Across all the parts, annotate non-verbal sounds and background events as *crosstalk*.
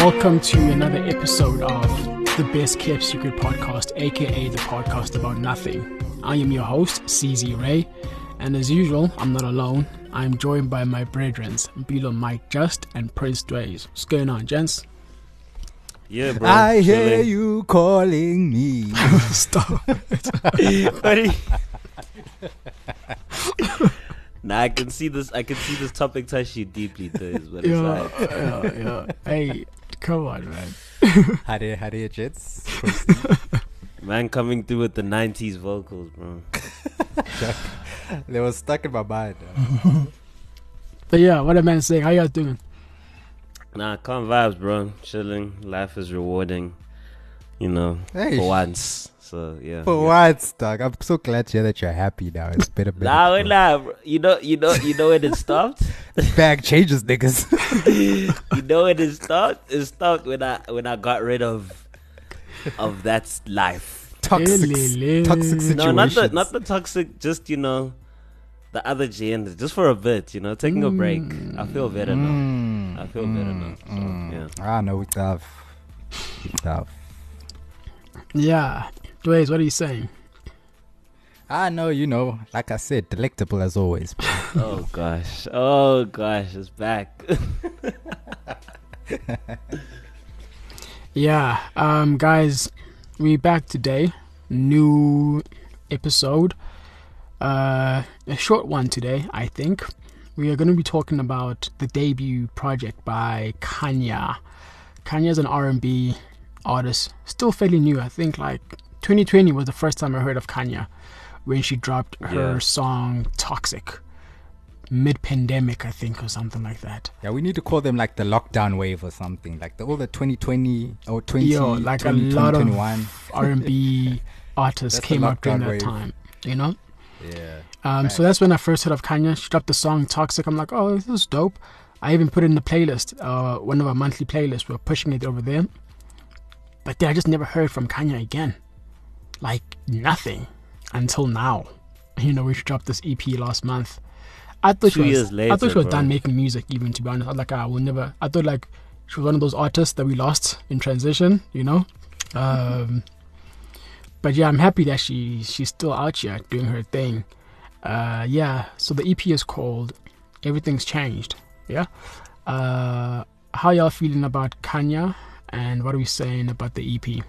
welcome to another episode of the Best Kept Secret Podcast, aka the podcast about nothing. I am your host, CZ Ray, and as usual, I'm not alone. I'm joined by my brethren, Bilo Mike Just and Prince Dways. What's going on, gents? Yeah, bro. I hear chilling. you calling me. *laughs* Stop. *laughs* Buddy. *laughs* nah, I can see this. I can see this topic touch you deeply, Thiz, but it's yeah, like, yeah, yeah. Hey, come on, man. Hare Hare Jets. man coming through with the '90s vocals, bro. *laughs* they were stuck in my mind. But yeah, what a man saying. How y'all doing? Nah, calm vibes, bro. Chilling. Life is rewarding. You know, Hey, for once. So yeah. For yeah. once, dog. I'm so glad to hear that you're happy now. It's been a bit. Nah, wait, nah. You know, you know, you know when it stopped. *laughs* Bag changes, niggas. *laughs* you know when it stopped. It stopped when I when I got rid of of that life. toxic, toxic situations. No, not the not the toxic. Just you know, the other gender. Just for a bit, you know, taking a break. I feel better now. Mm, I feel better now. So, mm. yeah. I know we tough. We tough. Yeah. Dways, what are you saying? I know, you know, like I said, delectable as always. *laughs* Oh gosh. Oh gosh, it's back. *laughs* Yeah, um, guys, we back today. New episode. Uh, a short one today, I think. We are going to be talking about the debut project by Khanya. Khanya is an R&B artist, still fairly new. I think like 2020 was the first time I heard of Khanya when she dropped her Yeah. song "Toxic." Mid-pandemic, I think, or something like that. Yeah, we need to call them like the lockdown wave or something. Like the all the 2020 or 20, Yo, like a lot of 2021. R&B *laughs* artists That's came up during that wave. time. You know. Yeah. Um, so that's when I first heard of Khanya. She dropped the song "Toxic." I'm like, oh, this is dope. I even put it in the playlist, uh, one of our monthly playlists. We're pushing it over there. But then I just never heard from Khanya again. Like nothing until now. You know, we dropped this EP last month. I thought Two she was, years I thought she was bro. done making music. Even to be honest, I was like, I will never. I thought like she was one of those artists that we lost in transition. You know. Um, but yeah, I'm happy that she she's still out here doing her thing. Uh, yeah. So the EP is called "Everything's Changed." Yeah. Uh, how y'all feeling about Khanya, and what are we saying about the EP?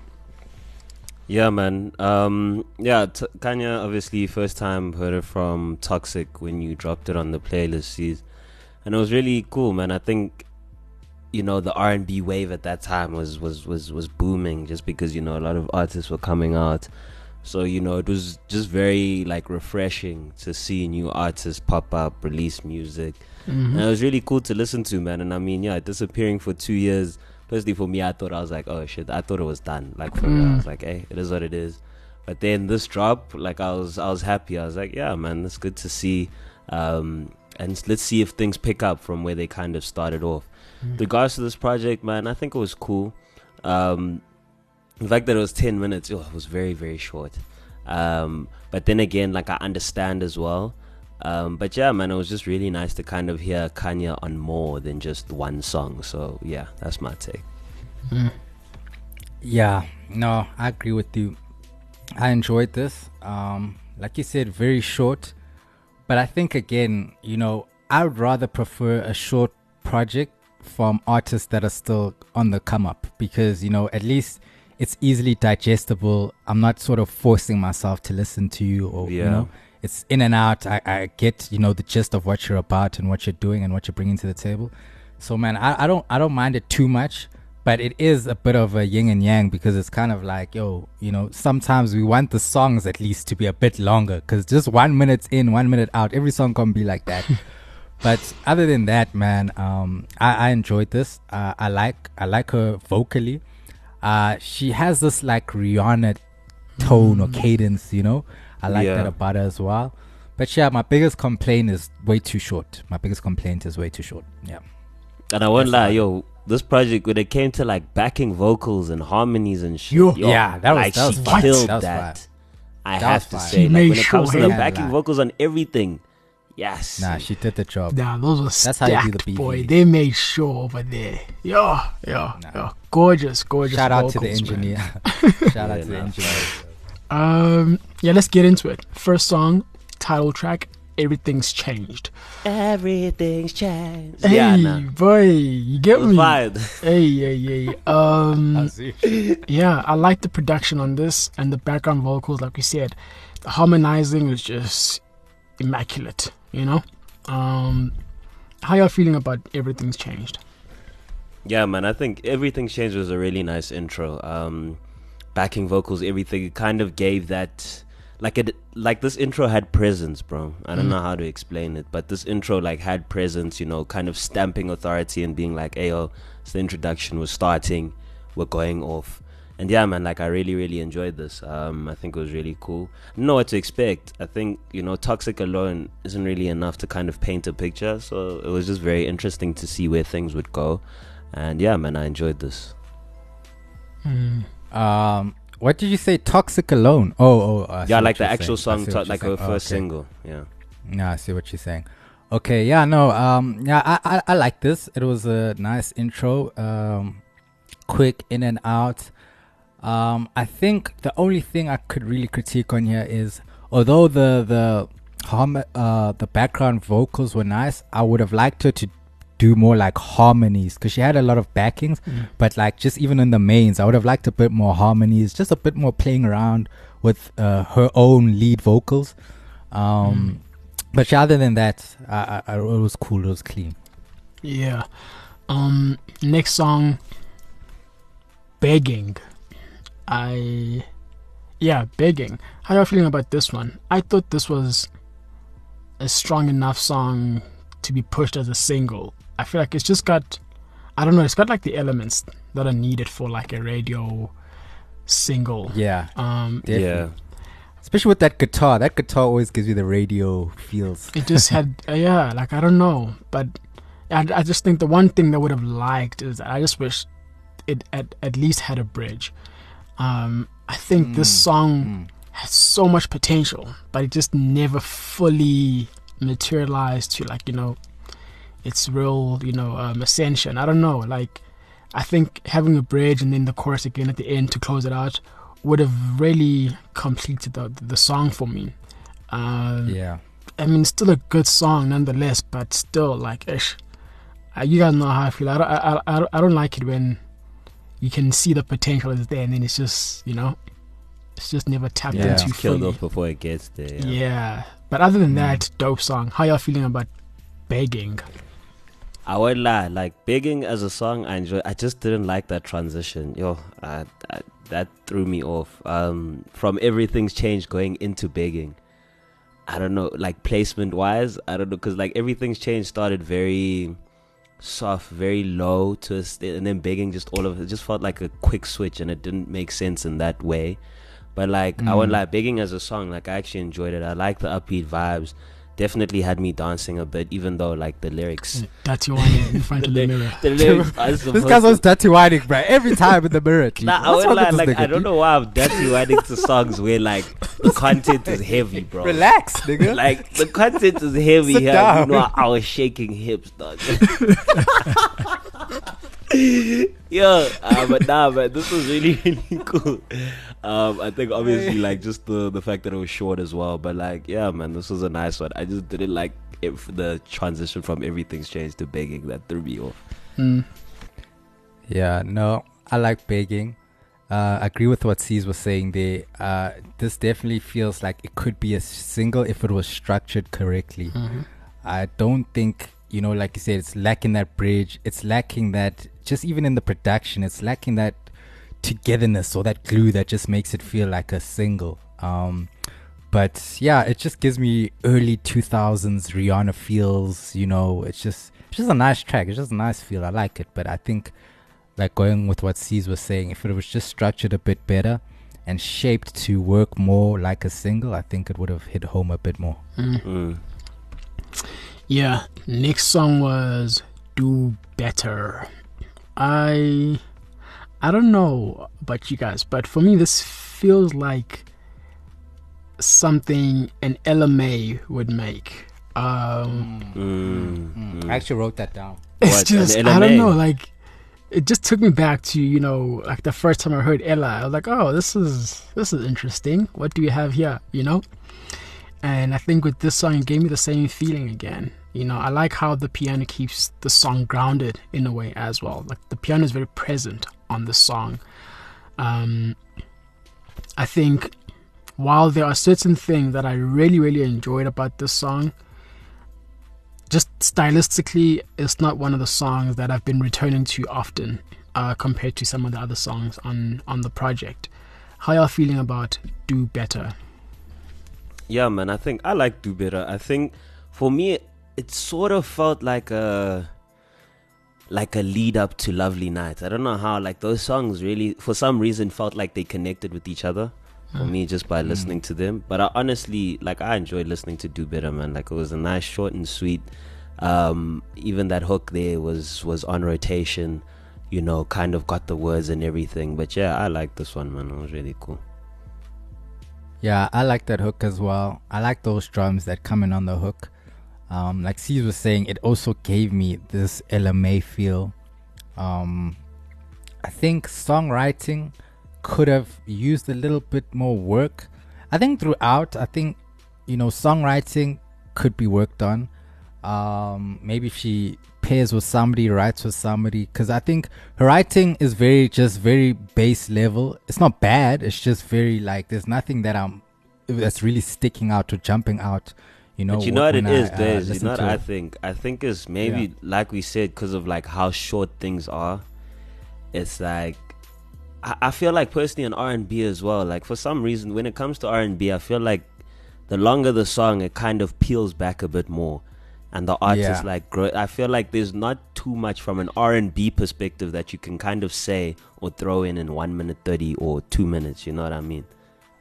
Yeah, man. Um, yeah, t- Khanya. Obviously, first time heard it from Toxic when you dropped it on the playlist, and it was really cool, man. I think you know the R and B wave at that time was was was was booming, just because you know a lot of artists were coming out. So you know it was just very like refreshing to see new artists pop up, release music. Mhm. And it was really cool to listen to, man. And I mean, yeah, disappearing for two years. Personally, for me, I thought I was like, oh shit, I thought it was done. Like for real, I Mm. was like, hey, it is what it is. But then this drop, like I was, I was happy. I was like, yeah, man, it's good to see. Um, and let's see if things pick up from where they kind of started off. Mm. Regards to this project, man, I think it was cool. Um, the fact that it was 10 minutes, oh, it was very, very short. Um, but then again, like I understand as well. Um, but yeah, man, it was just really nice to kind of hear Khanya on more than just one song. So yeah, that's my take. Mm. Yeah, no, I agree with you. I enjoyed this. Um, like you said, very short. But I think again, you know, I would rather prefer a short project from artists that are still on the come up because, you know, at least it's easily digestible. I'm not sort of forcing myself to listen to you or you know, it's in and out. I, I get, you know, the gist of what you're about and what you're doing and what you're bringing to the table. So man, I, I don't I don't mind it too much but it is a bit of a yin and yang because it's kind of like yo you know sometimes we want the songs at least to be a bit longer because just one minute in one minute out every song can be like that *laughs* but other than that man um i, I enjoyed this uh, i like i like her vocally uh she has this like rihanna tone or cadence you know i like Yeah. that about her as well but yeah my biggest complaint is way too short my biggest complaint is way too short yeah And I won't That's lie, fine. yo, this project when it came to like backing vocals and harmonies and shit, Yo. yo, Yeah, that was- like that was she fine. killed That was that. I That have to fine. say, She like when it comes sure to the backing that. vocals on everything, Yes. Nah, she did the job. Nah, those were That's stacked, how you do the boy. They made sure over there. Yo, yo, Nah. yo. Gorgeous, gorgeous. Shout out to the engineer. *laughs* Shout out Yeah, to the engineer. Um, yeah, let's get into it. First song, title track. Everything's changed. Everything's changed. Hey, yeah, nah. boy, you get me. fine. *laughs* Hey, hey, hey. Um, *laughs* yeah, I like the production on this and the background vocals. Like we said, the harmonizing was just immaculate. You know. Um, how y'all feeling about everything's changed? Yeah, man. I think everything's changed was a really nice intro. Um, backing vocals, everything it kind of gave that like it like this intro had presence, bro. I don't Mm. know how to explain it, but this intro like had presence. You know, kind of stamping authority and being like, "Ayo, so the introduction was starting, we're going off." And yeah, man, like I really, really enjoyed this. Um, I think it was really cool. Know what to expect. I think you know, toxic alone isn't really enough to kind of paint a picture. So it was just very interesting to see where things would go. And yeah, man, I enjoyed this. Mm. Um, what did you say? Toxic alone. Oh, oh. I yeah, like the actual saying. Song, to- like her saying. Oh, first okay. single. Yeah. Yeah, I see what you're saying. Okay, yeah, no, um, yeah, I, I, I like this. It was a nice intro, um, quick in and out. Um, I think the only thing I could really critique on here is, although the the harm, uh, the background vocals were nice, I would have liked her to do more like harmonies because she had a lot of backings, Mm. but like just even in the mains, I would have liked a bit more harmonies, just a bit more playing around with uh, her own lead vocals. Um, But yeah, other than that, I, I, I, it was cool. It was clean. Yeah. Um. Next song. Begging. I. Yeah, begging. How y'all feeling about this one? I thought this was a strong enough song to be pushed as a single. I feel like it's just got. I don't know. It's got like the elements that are needed for like a radio single. Yeah, Um. definitely. Yeah. Especially with that guitar. That guitar always gives you the radio feels. it just had *laughs* uh, yeah like i don't know but I, I just think the one thing that would have liked is that i just wish it at, at least had a bridge um i think this Mm, song Mm. has so much potential but it just never fully materialized to like you know its real you know um, ascension i don't know like i think having a bridge and then the chorus again at the end to close it out would have really completed the, the song for me um Yeah. I mean, still a good song nonetheless, but still, like, ish. Uh, you guys know how I feel. I don't, I, I I don't like it when you can see the potential is there and then it's just, you know, it's just never tapped Yeah. into killed fully. off before it gets there. Yeah. Yeah. But other than Mm. that, dope song. How y'all feeling about begging? I won't lie. Like begging as a song, I enjoy. I just didn't like that transition. Yo, I, I, that threw me off. Um, from everything's changed going into begging. I don't know, like placement wise, I don't know, cause like everything's changed started very soft, very low to a st- and then begging just all of it just felt like a quick switch, and it didn't make sense in that way. But like I won't Mm. begging as a song, like I actually enjoyed it. I like the upbeat vibes. Definitely had me dancing a bit, even though like the lyrics. That's your one in front of the *laughs* mirror. The lyrics *laughs* This supposed guy's to- always dirty whining, bro. Every time in the mirror. Nah, I What's lie, this like nigga, I don't G? know why I'm dirty whining to songs where like the *laughs* content is heavy, bro. Relax, nigga. Like the content is heavy Sit here. down. You know, I was shaking hips, dog. Yo, uh, but nah, man, this was really, *laughs* really cool. Um, I think obviously like just the the fact that it was short as well, but like yeah, man, this was a nice one. I just didn't like if the transition from everything's changed to begging that threw me off. Mm. Yeah, no, I like begging. Uh, I agree with what C's was saying there. Uh, this definitely feels like it could be a single if it was structured correctly. Mhm. I don't think, you know, like you said, it's lacking that bridge. It's lacking that, just even in the production, it's lacking that togetherness or that glue that just makes it feel like a single. Um, but yeah, it just gives me early 2000s Rihanna feels, you know, it's just, it's just a nice track. It's just a nice feel. I like it. But I think, like going with what C's was saying, if it was just structured a bit better and shaped to work more like a single, I think it would have hit home a bit more. Mm. Mm. Yeah, next song was "Do Better." I I don't know about you guys, but for me, this feels like something an Ella Mai would make. Um, Mm, mm. I actually wrote that down. *laughs* it's What, just I don't know, like it just took me back to you know like the first time I heard Ella. I was like, oh, this is this is interesting. What do we have here? You know, and I think with this song, it gave me the same feeling again. You know, I like how the piano keeps the song grounded in a way as well. Like the piano is very present on the song. Um, I think while there are certain things that I really, really enjoyed about this song, just stylistically, it's not one of the songs that I've been returning to often uh, compared to some of the other songs on on the project. How y'all feeling about "Do Better"? Yeah, man. I think I like Do Better. I think for me, it sort of felt like a like a lead up to Lovely Night. I don't know how. Like those songs really, for some reason, felt like they connected with each other. For me, just by listening to them. But I honestly, like, I enjoyed listening to Do Better, man. Like, it was a nice, short and sweet. Um, even that hook there was was on rotation. You know, kind of got the words and everything. But yeah, I like this one, man. It was really cool. Yeah, I like that hook as well. I like those drums that come in on the hook. Um, like C's was saying, it also gave me this Ella Mai feel. Um, I think songwriting could have used a little bit more work. I think throughout, I think you know songwriting could be worked on. Um, maybe if she pairs with somebody, writes with somebody, because I think her writing is very just very base level. It's not bad. It's just very like there's nothing that I'm that's really sticking out or jumping out. You know, but you know what it is, I, uh. You listen know I think? I think it's maybe Yeah. like we said because of like how short things are. It's like I, I feel like personally in R and B as well. Like for some reason, when it comes to R and B, I feel like the longer the song, it kind of peels back a bit more, and the artist Yeah. like grow. I feel like there's not too much from an R and B perspective that you can kind of say or throw in in one minute thirty or two minutes. You know what I mean?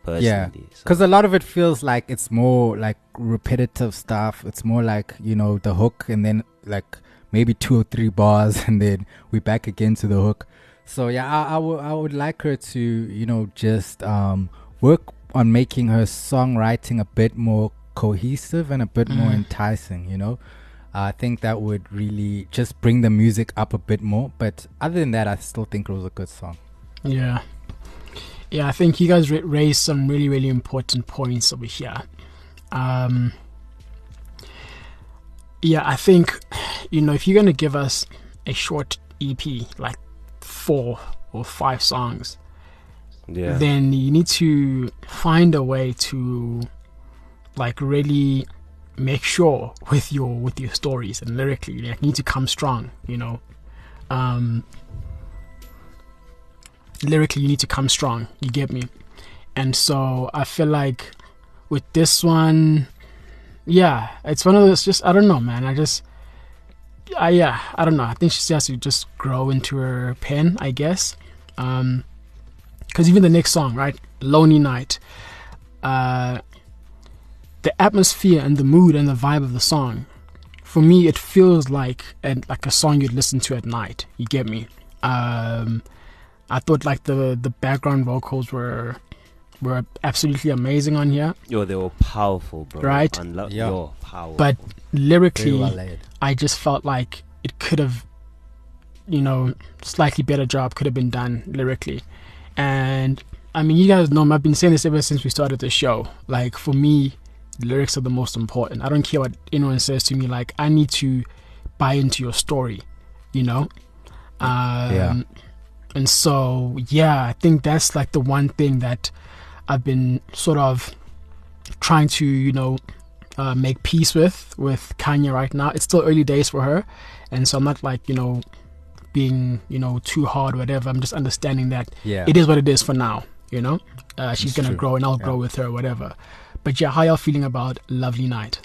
Personally, Yeah, so- because a lot of it feels like it's more like repetitive stuff. It's more like you know the hook, and then like maybe two or three bars, *laughs* and then we back again to the hook. So yeah, I, I would I would like her to you know just um, work on making her songwriting a bit more cohesive and a bit more Mm. enticing. You know, I think that would really just bring the music up a bit more. But other than that, I still think it was a good song. Yeah. Yeah, I think you guys ra- raised some really, really important points over here. Um, yeah, I think, you know, if you're going to give us a short EP, like four or five songs, yeah, then you need to find a way to, like, really make sure with your with your stories and lyrically, like, you need to come strong, you know. Um, lyrically you need to come strong. You get me? And so i feel like with this one yeah it's one of those just i don't know man. I just I, yeah i don't know. I think she has to just grow into her pen i guess. Um because even the next song right lovely night uh the atmosphere and the mood and the vibe of the song for me it feels like and like a song you'd listen to at night. You get me? Um I thought like the the background vocals were were absolutely amazing on here, Yo, they were powerful, bro. Right? Unlo- Yeah. Yo, powerful. but lyrically, well. I just felt like it could have, you know, slightly better job could have been done lyrically, and I mean, you guys know I've been saying this ever since we started the show. Like for me, lyrics are the most important. I don't care what anyone says to me. Like I need to buy into your story, you know. Um, Yeah. And so, yeah, I think that's like the one thing that I've been sort of trying to, you know, uh, make peace with with Khanya right now. It's still early days for her, and so I'm not like you know being you know too hard or whatever. I'm just understanding that Yeah. it is what it is for now. You know, uh, she's It's gonna true. grow, and I'll Yeah. grow with her, whatever. But yeah, how y'all feeling about Lovely Night?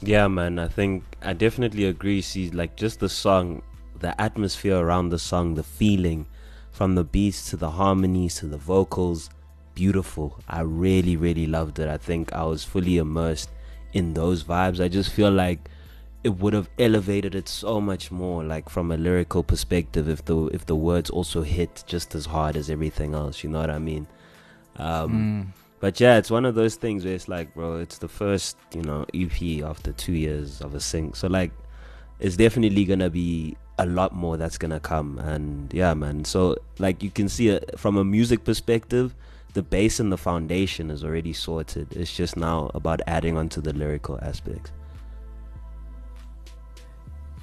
Yeah, man. I think I definitely agree. See, like just the song, the atmosphere around the song, the feeling from the beats to the harmonies to the vocals, beautiful. I really, really loved it. I think I was fully immersed in those vibes. I just feel like it would have elevated it so much more, like from a lyrical perspective, if the if the words also hit just as hard as everything else. You know what I mean? Um, Mm. But yeah, it's one of those things where it's like, bro, it's the first, you know, EP after two years of a sync. So like, it's definitely gonna be a lot more that's gonna come. And yeah, man. So like, you can see it from a music perspective, the base and the foundation is already sorted. It's just now about adding on to the lyrical aspects.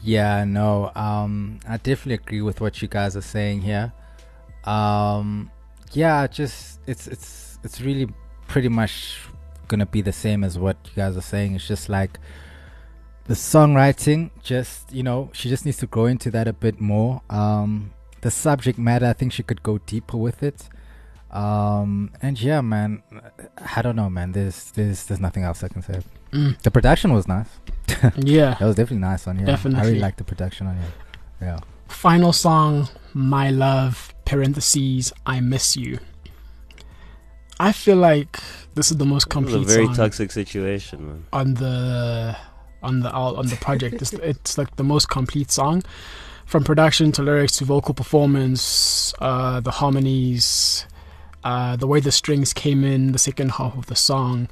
Yeah, no, um, I definitely agree with what you guys are saying here. Um, yeah, just it's it's it's really pretty much gonna be the same as what you guys are saying. It's just like the songwriting, just you know, she just needs to grow into that a bit more. Um, the subject matter, I think she could go deeper with it. Um, and yeah, man, I don't know, man. There's there's there's nothing else I can say. Mm. The production was nice. *laughs* Yeah. That was definitely nice on here. I really like the production on here. Yeah. Final song, My Love, parentheses, I Miss You. I feel like this is the most It's a very song toxic situation, man. on the on the on the project. it's, it's like the most complete song, from production to lyrics to vocal performance, uh, the harmonies, uh, the way the strings came in the second half of the song.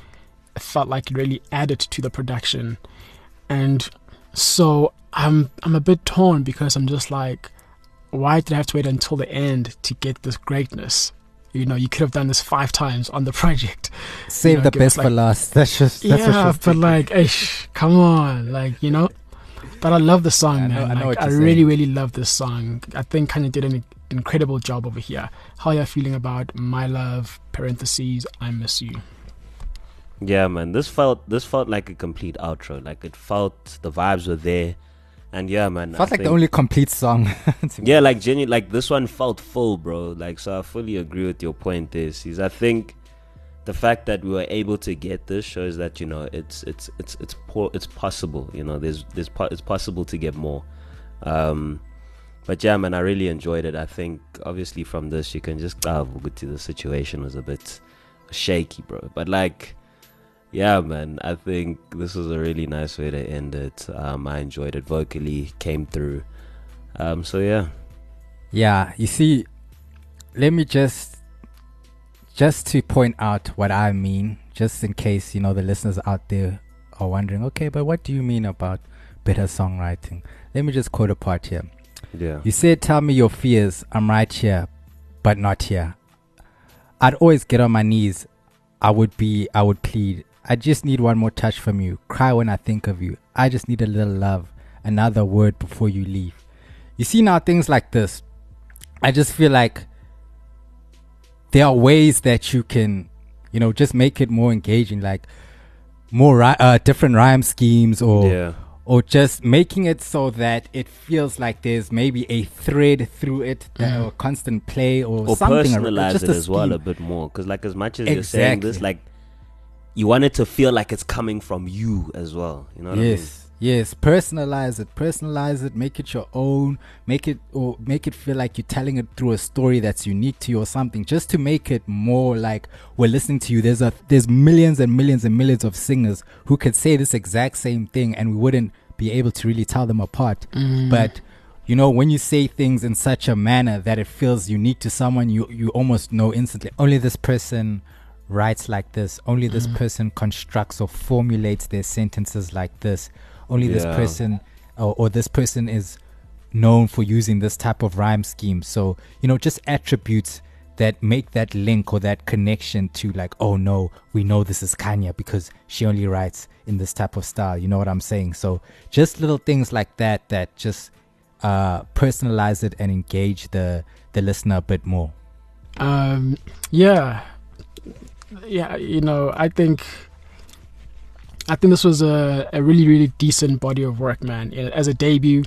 Felt like it really added to the production, and so I'm I'm a bit torn because I'm just like, why did I have to wait until the end to get this greatness? You know, you could have done this five times on the *laughs* project. Save know, the give us, best for last. That's just that's yeah, what she's but like, eh, ish, come on, like you know. But I love the song, I know- man. I know like, what I really, saying. really love this song. I think Khanya did an incredible job over here. How are you feeling about my love? Parentheses, I miss you. Yeah, man. This felt this felt like a complete outro. Like it felt the vibes were there, and yeah, man. felt I like the only complete song. *laughs* Yeah, like genuine, like this one felt full, bro. Like so, I fully agree with your point. This is, I think, the fact that we were able to get this shows that you know it's it's it's it's po- it's possible. You know, there's there's po- it's possible to get more. Um, but yeah, man, I really enjoyed it. I think obviously from this you can just ah, to the situation was a bit shaky, bro. But like. Yeah, man. I think this was a really nice way to end it. Um, I enjoyed it vocally, came through. Um, so yeah. Yeah, you see, let me just just to point out what I mean, just in case you know the listeners out there are wondering, okay, but what do you mean about better songwriting? Let me just quote a part here. Yeah. You said, "Tell me your fears. I'm right here, but not here." I'd always get on my knees. I would be. I would plead. I just need one more touch from you. Cry when I think of you. I just need a little love. Another word before you leave. You see now things like this. I just feel like there are ways that you can, you know, just make it more engaging, like more ri- uh, different rhyme schemes or yeah. or just making it so that it feels like there's maybe a thread through it that, Mhm. or constant play or, Or something ar- personalize it as well a bit more, because like as much as you're saying this, like you want it to feel like it's coming from you as well. You know what yes yes personalize it personalize it make it your own make it or make it feel like you're telling it through a story that's unique to you or something just to make it more like we're listening to you there's a there's millions and millions and millions of singers who could say this exact same thing and we wouldn't be able to really tell them apart Mm. but you know when you say things in such a manner that it feels unique to someone you you almost know instantly only this person writes like this only this Mhm. person constructs or formulates their sentences like this. Only this person or, or this person is known for using this type of rhyme scheme. So you know just attributes that make that link or that connection to like oh no we know this is khanya because she only writes in this type of style. You know what i'm saying? So just little things like that that just uh personalize it and engage the the listener a bit more. Um, yeah, yeah. You know, I think, I think this was a, a really, really decent body of work, man. As a debut,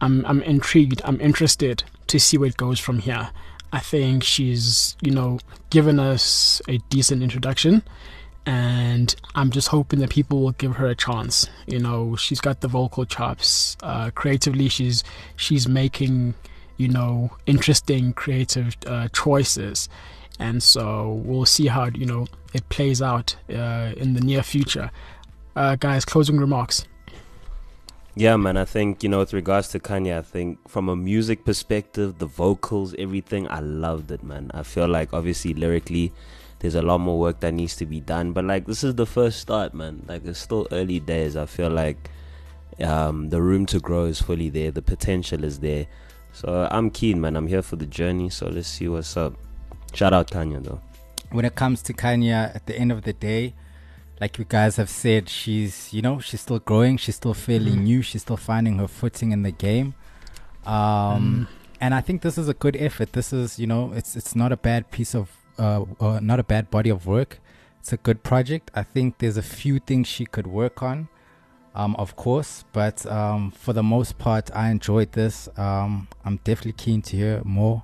I'm I'm intrigued. I'm interested to see where it goes from here. I think she's, you know, given us a decent introduction, and I'm just hoping that people will give her a chance. You know, she's got the vocal chops. Uh, creatively, she's she's making you know, interesting creative uh, choices. And so we'll see how, you know, it plays out uh, in the near future. Uh, guys, closing remarks. Yeah, man. I think you know, with regards to Khanya, I think from a music perspective, the vocals, everything, I loved it, man. I feel like obviously lyrically, there's a lot more work that needs to be done. But like this is the first start, man. Like it's still early days. I feel like um, the room to grow is fully there. The potential is there. So I'm keen, man. I'm here for the journey. So let's see what's up. Shout out Tanya though. When it comes to Khanya, at the end of the day, like you guys have said, she's you know she's still growing. She's still fairly Mm. new. She's still finding her footing in the game. Um, and I think this is a good effort. This is you know it's it's not a bad piece of uh, uh not a bad body of work. It's a good project. I think there's a few things she could work on. Um, of course, but um, for the most part, I enjoyed this. Um, I'm definitely keen to hear more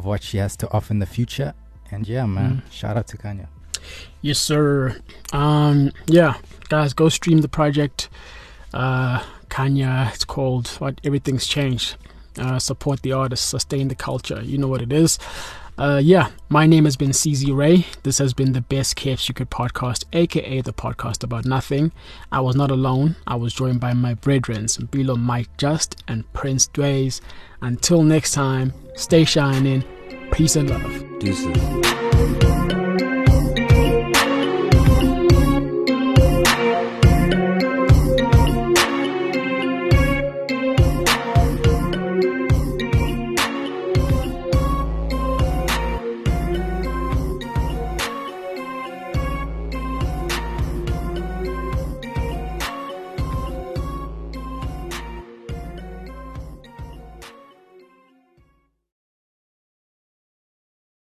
of what she has to offer in the future. And yeah, man, shout out to Khanya. Yes, sir. Um, yeah, guys, go stream the project. Uh, Khanya, it's called what? Everything's changed. Uh, support the artists, sustain the culture. You know what it is. Uh, yeah, my name has been CZ Ray. This has been the best KF You Could podcast, aka the podcast about nothing. I was not alone. I was joined by my brethren, Bilo Mike Just and Prince Dways. Until next time, stay shining. Peace and love. Deuces.